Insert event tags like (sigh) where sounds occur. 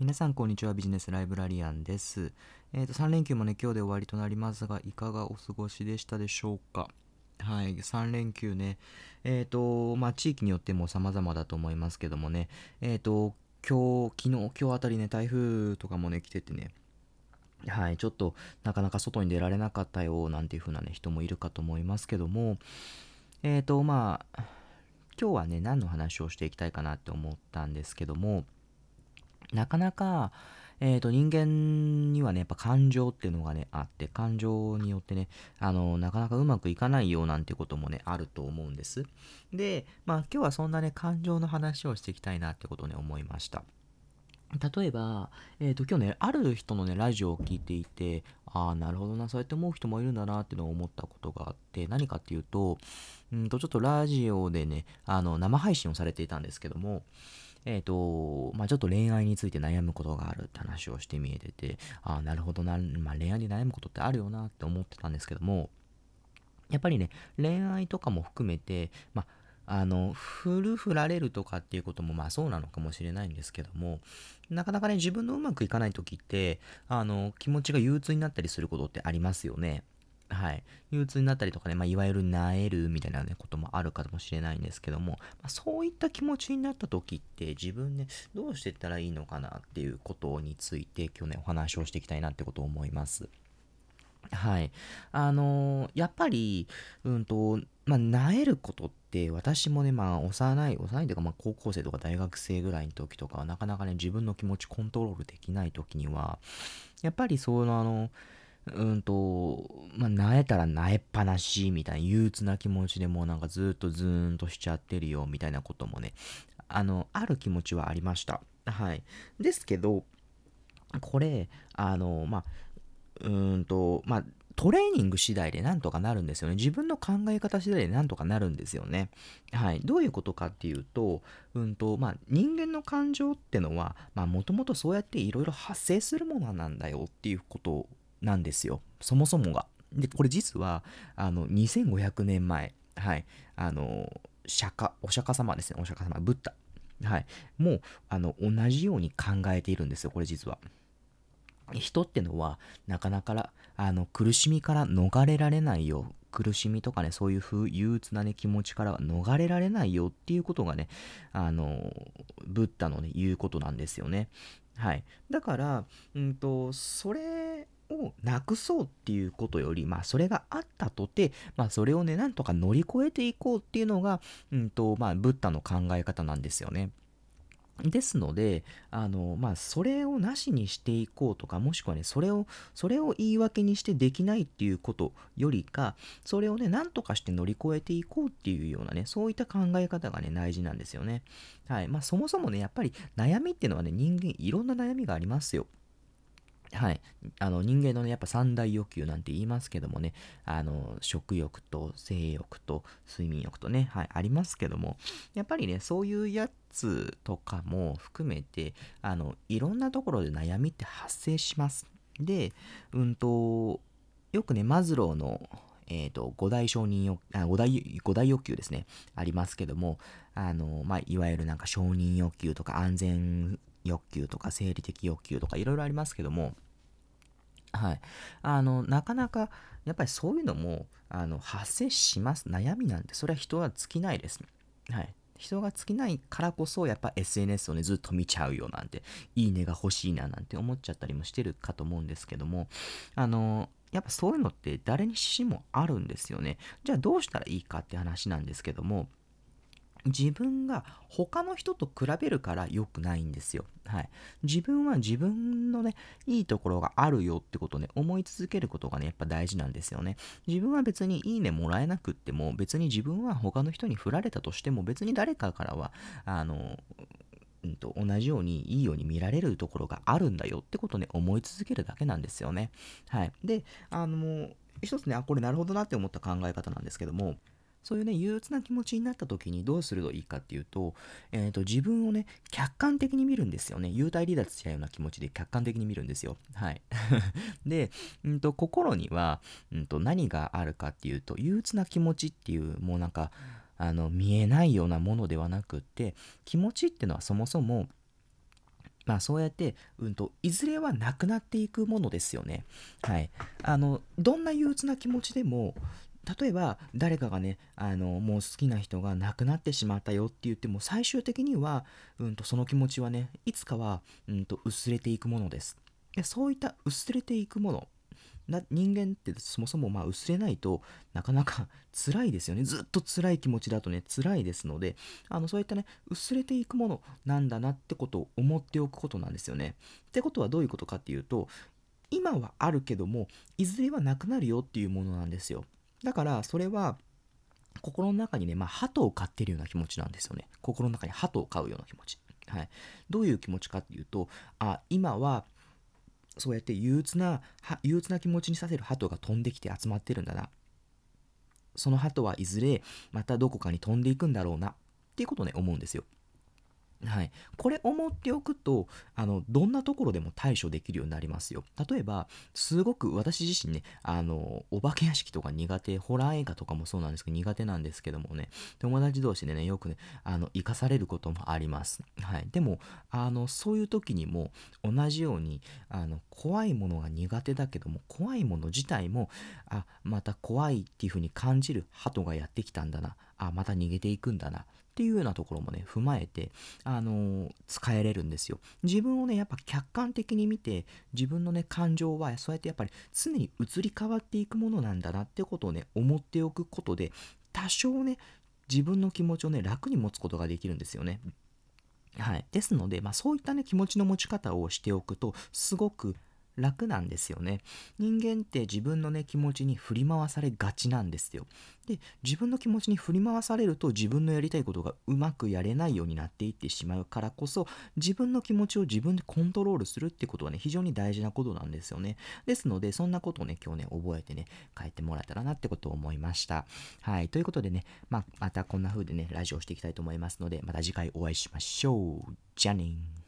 皆さんこんにちは。ビジネスライブラリアンです。えっ、と3連休もね今日で終わりとなりますがいかがお過ごしでしたでしょうか？はい3連休ね。えっ、とまあ地域によっても様々だと思いますけどもね。えっ、と今日昨日今日あたりね台風とかもね来ててね。はい、ちょっとなかなか外に出られなかったよなんていう風なね人もいるかと思いますけども。えっ、とまあ今日はね何の話をしていきたいかなって思ったんですけども。なかなか、えー、と人間にはねやっぱ感情っていうのがねあって感情によってねあのなかなかうまくいかないよなんてこともねあると思うんです。でまあ今日はそんなね感情の話をしていきたいなってことをね思いました。例えば、えっ、と、今日ね、ある人のね、ラジオを聞いていて、ああ、なるほどな、そうやって思う人もいるんだなっていうのを思ったことがあって、何かっていうと、うんと、ちょっとラジオでね、あの、生配信をされていたんですけども、えっ、と、まあちょっと恋愛について悩むことがあるって話をして見えてて、ああ、なるほどな、まあ恋愛で悩むことってあるよなって思ってたんですけども、やっぱりね、恋愛とかも含めて、まああの、振る振られるとかっていうこともまあそうなのかもしれないんですけども、なかなかね、自分のうまくいかない時って、あの、気持ちが憂鬱になったりすることってありますよね。はい。憂鬱になったりとかね、まあ、いわゆるなえるみたいな、ね、こともあるかもしれないんですけども、まあ、そういった気持ちになった時って自分ね、どうしていったらいいのかなっていうことについて今日ね、お話をしていきたいなってことを思います。はい。あのーやっぱり、うんと、まあ、なえることって私もね、まあ、幼い、幼いというか、まあ、高校生とか大学生ぐらいの時とかは、なかなかね、自分の気持ちコントロールできない時には、やっぱりその、あの、うんと、まあ、なえたらなえっぱなし、みたいな憂鬱な気持ちでもうなんかずっとズーンとしちゃってるよ、みたいなこともね、あの、ある気持ちはありました。はい。ですけど、これ、あの、まあ、うーんと、まあ、トレーニング次第でなんとかなるんですよね。自分の考え方次第でなんとかなるんですよね。はい。どういうことかっていうと、うんと、まあ、人間の感情ってのは、まあ、もともとそうやっていろいろ発生するものなんだよっていうことなんですよ。そもそもが。で、これ実は、あの、2500年前、はい。あの、釈迦、お釈迦様ですね。お釈迦様、ブッダ。はい。もう、あの、同じように考えているんですよ。これ実は。人ってのはなかなかあの苦しみから逃れられないよ苦しみとかねそういう風憂鬱なね気持ちからは逃れられないよっていうことがねあのブッダのね言うことなんですよねはいだからうんとそれをなくそうっていうことより、まあ、それがあったとて、まあ、それをね、なんとか乗り越えていこうっていうのが、うんと、まあ、ブッダの考え方なんですよね。ですので、あの、まあ、それをなしにしていこうとか、もしくはね、それを、それを言い訳にしてできないっていうことよりか、それをね、なんとかして乗り越えていこうっていうようなね、そういった考え方がね、大事なんですよね。はい。まあ、そもそもね、やっぱり悩みっていうのはね、人間いろんな悩みがありますよ。はい。あの、人間のね、やっぱ三大欲求なんて言いますけどもね、あの、食欲と性欲と睡眠欲とね、はい、ありますけども、やっぱりね、そういうやつとかも含めて、あの、いろんなところで悩みって発生します。で、うんと、よくね、マズローの、えっ、ー、と、五大承認欲、あ五大、五大欲求ですね、ありますけども、あの、まあ、いわゆるなんか承認欲求とか安全欲求とか生理的欲求とかいろいろありますけども、はい。あの、なかなか、やっぱりそういうのも、あの、発生します。悩みなんて、それは人は尽きないです。はい。人が尽きないからこそ、やっぱ SNS をね、ずっと見ちゃうよなんて、いいねが欲しいななんて思っちゃったりもしてるかと思うんですけども、あの、やっぱそういうのって誰にしもあるんですよね。じゃあどうしたらいいかって話なんですけども、自分が他の人と比べるから良くないんですよ。はい。自分は自分のね、いいところがあるよってことをね、思い続けることがね、やっぱ大事なんですよね。自分は別にいいねもらえなくっても、別に自分は他の人に振られたとしても、別に誰かからは、あの、うんと、同じようにいいように見られるところがあるんだよってことね、思い続けるだけなんですよね。はい。で、あの、一つね、あ、これなるほどなって思った考え方なんですけども、そういうね、憂鬱な気持ちになった時にどうするといいかっていうと、えっ、ー、と、自分をね、客観的に見るんですよね。幽体離脱したような気持ちで客観的に見るんですよ。はい。(laughs) で、うんと、心には、うんと、何があるかっていうと、憂鬱な気持ちっていう、もうなんか、あの、見えないようなものではなくって、気持ちっていうのはそもそも、まあそうやって、うんと、いずれはなくなっていくものですよね。はい。あの、どんな憂鬱な気持ちでも、例えば誰かがねあのもう好きな人が亡くなってしまったよって言っても最終的には、うんと、その気持ちはねいつかは、うんと、薄れていくものです。でそういった薄れていくものな人間ってそもそもまあ薄れないとなかなか (laughs) 辛いですよね。ずっと辛い気持ちだとね辛いですのであのそういったね薄れていくものなんだなってことを思っておくことなんですよね。ってことはどういうことかっていうと今はあるけどもいずれはなくなるよっていうものなんですよ。だからそれは心の中にね、まあ、鳩を飼ってるような気持ちなんですよね。心の中に鳩を飼うような気持ち。はい、どういう気持ちかっていうとあ今はそうやって憂鬱な憂鬱な気持ちにさせる鳩が飛んできて集まってるんだな。その鳩はいずれまたどこかに飛んでいくんだろうな。っていうことをね思うんですよ。はい、これ思っておくとあのどんなところでも対処できるようになりますよ。例えばすごく私自身ねあのお化け屋敷とか苦手ホラー映画とかもそうなんですけど苦手なんですけどもね友達同士でねよくねあの生かされることもあります、はい、でもあのそういう時にも同じようにあの怖いものが苦手だけども怖いもの自体もあまた怖いっていう風に感じる鳩がやってきたんだな。あまた逃げていくんだなっていうようなところもね、踏まえて、あのー、使えれるんですよ。自分をね、やっぱ客観的に見て、自分のね、感情は、そうやってやっぱり常に移り変わっていくものなんだなってことをね、思っておくことで、多少ね、自分の気持ちをね、楽に持つことができるんですよね。はい。ですので、まあそういったね、気持ちの持ち方をしておくと、すごく楽なんですよね。人間って自分のね気持ちに振り回されがちなんですよ。で自分の気持ちに振り回されると自分のやりたいことがうまくやれないようになっていってしまうからこそ自分の気持ちを自分でコントロールするってことはね非常に大事なことなんですよね。ですのでそんなことをね今日ね覚えてね帰ってもらえたらなってことを思いました。はい。ということでね、まあ、またこんな風でねラジオしていきたいと思いますのでまた次回お会いしましょう。じゃあね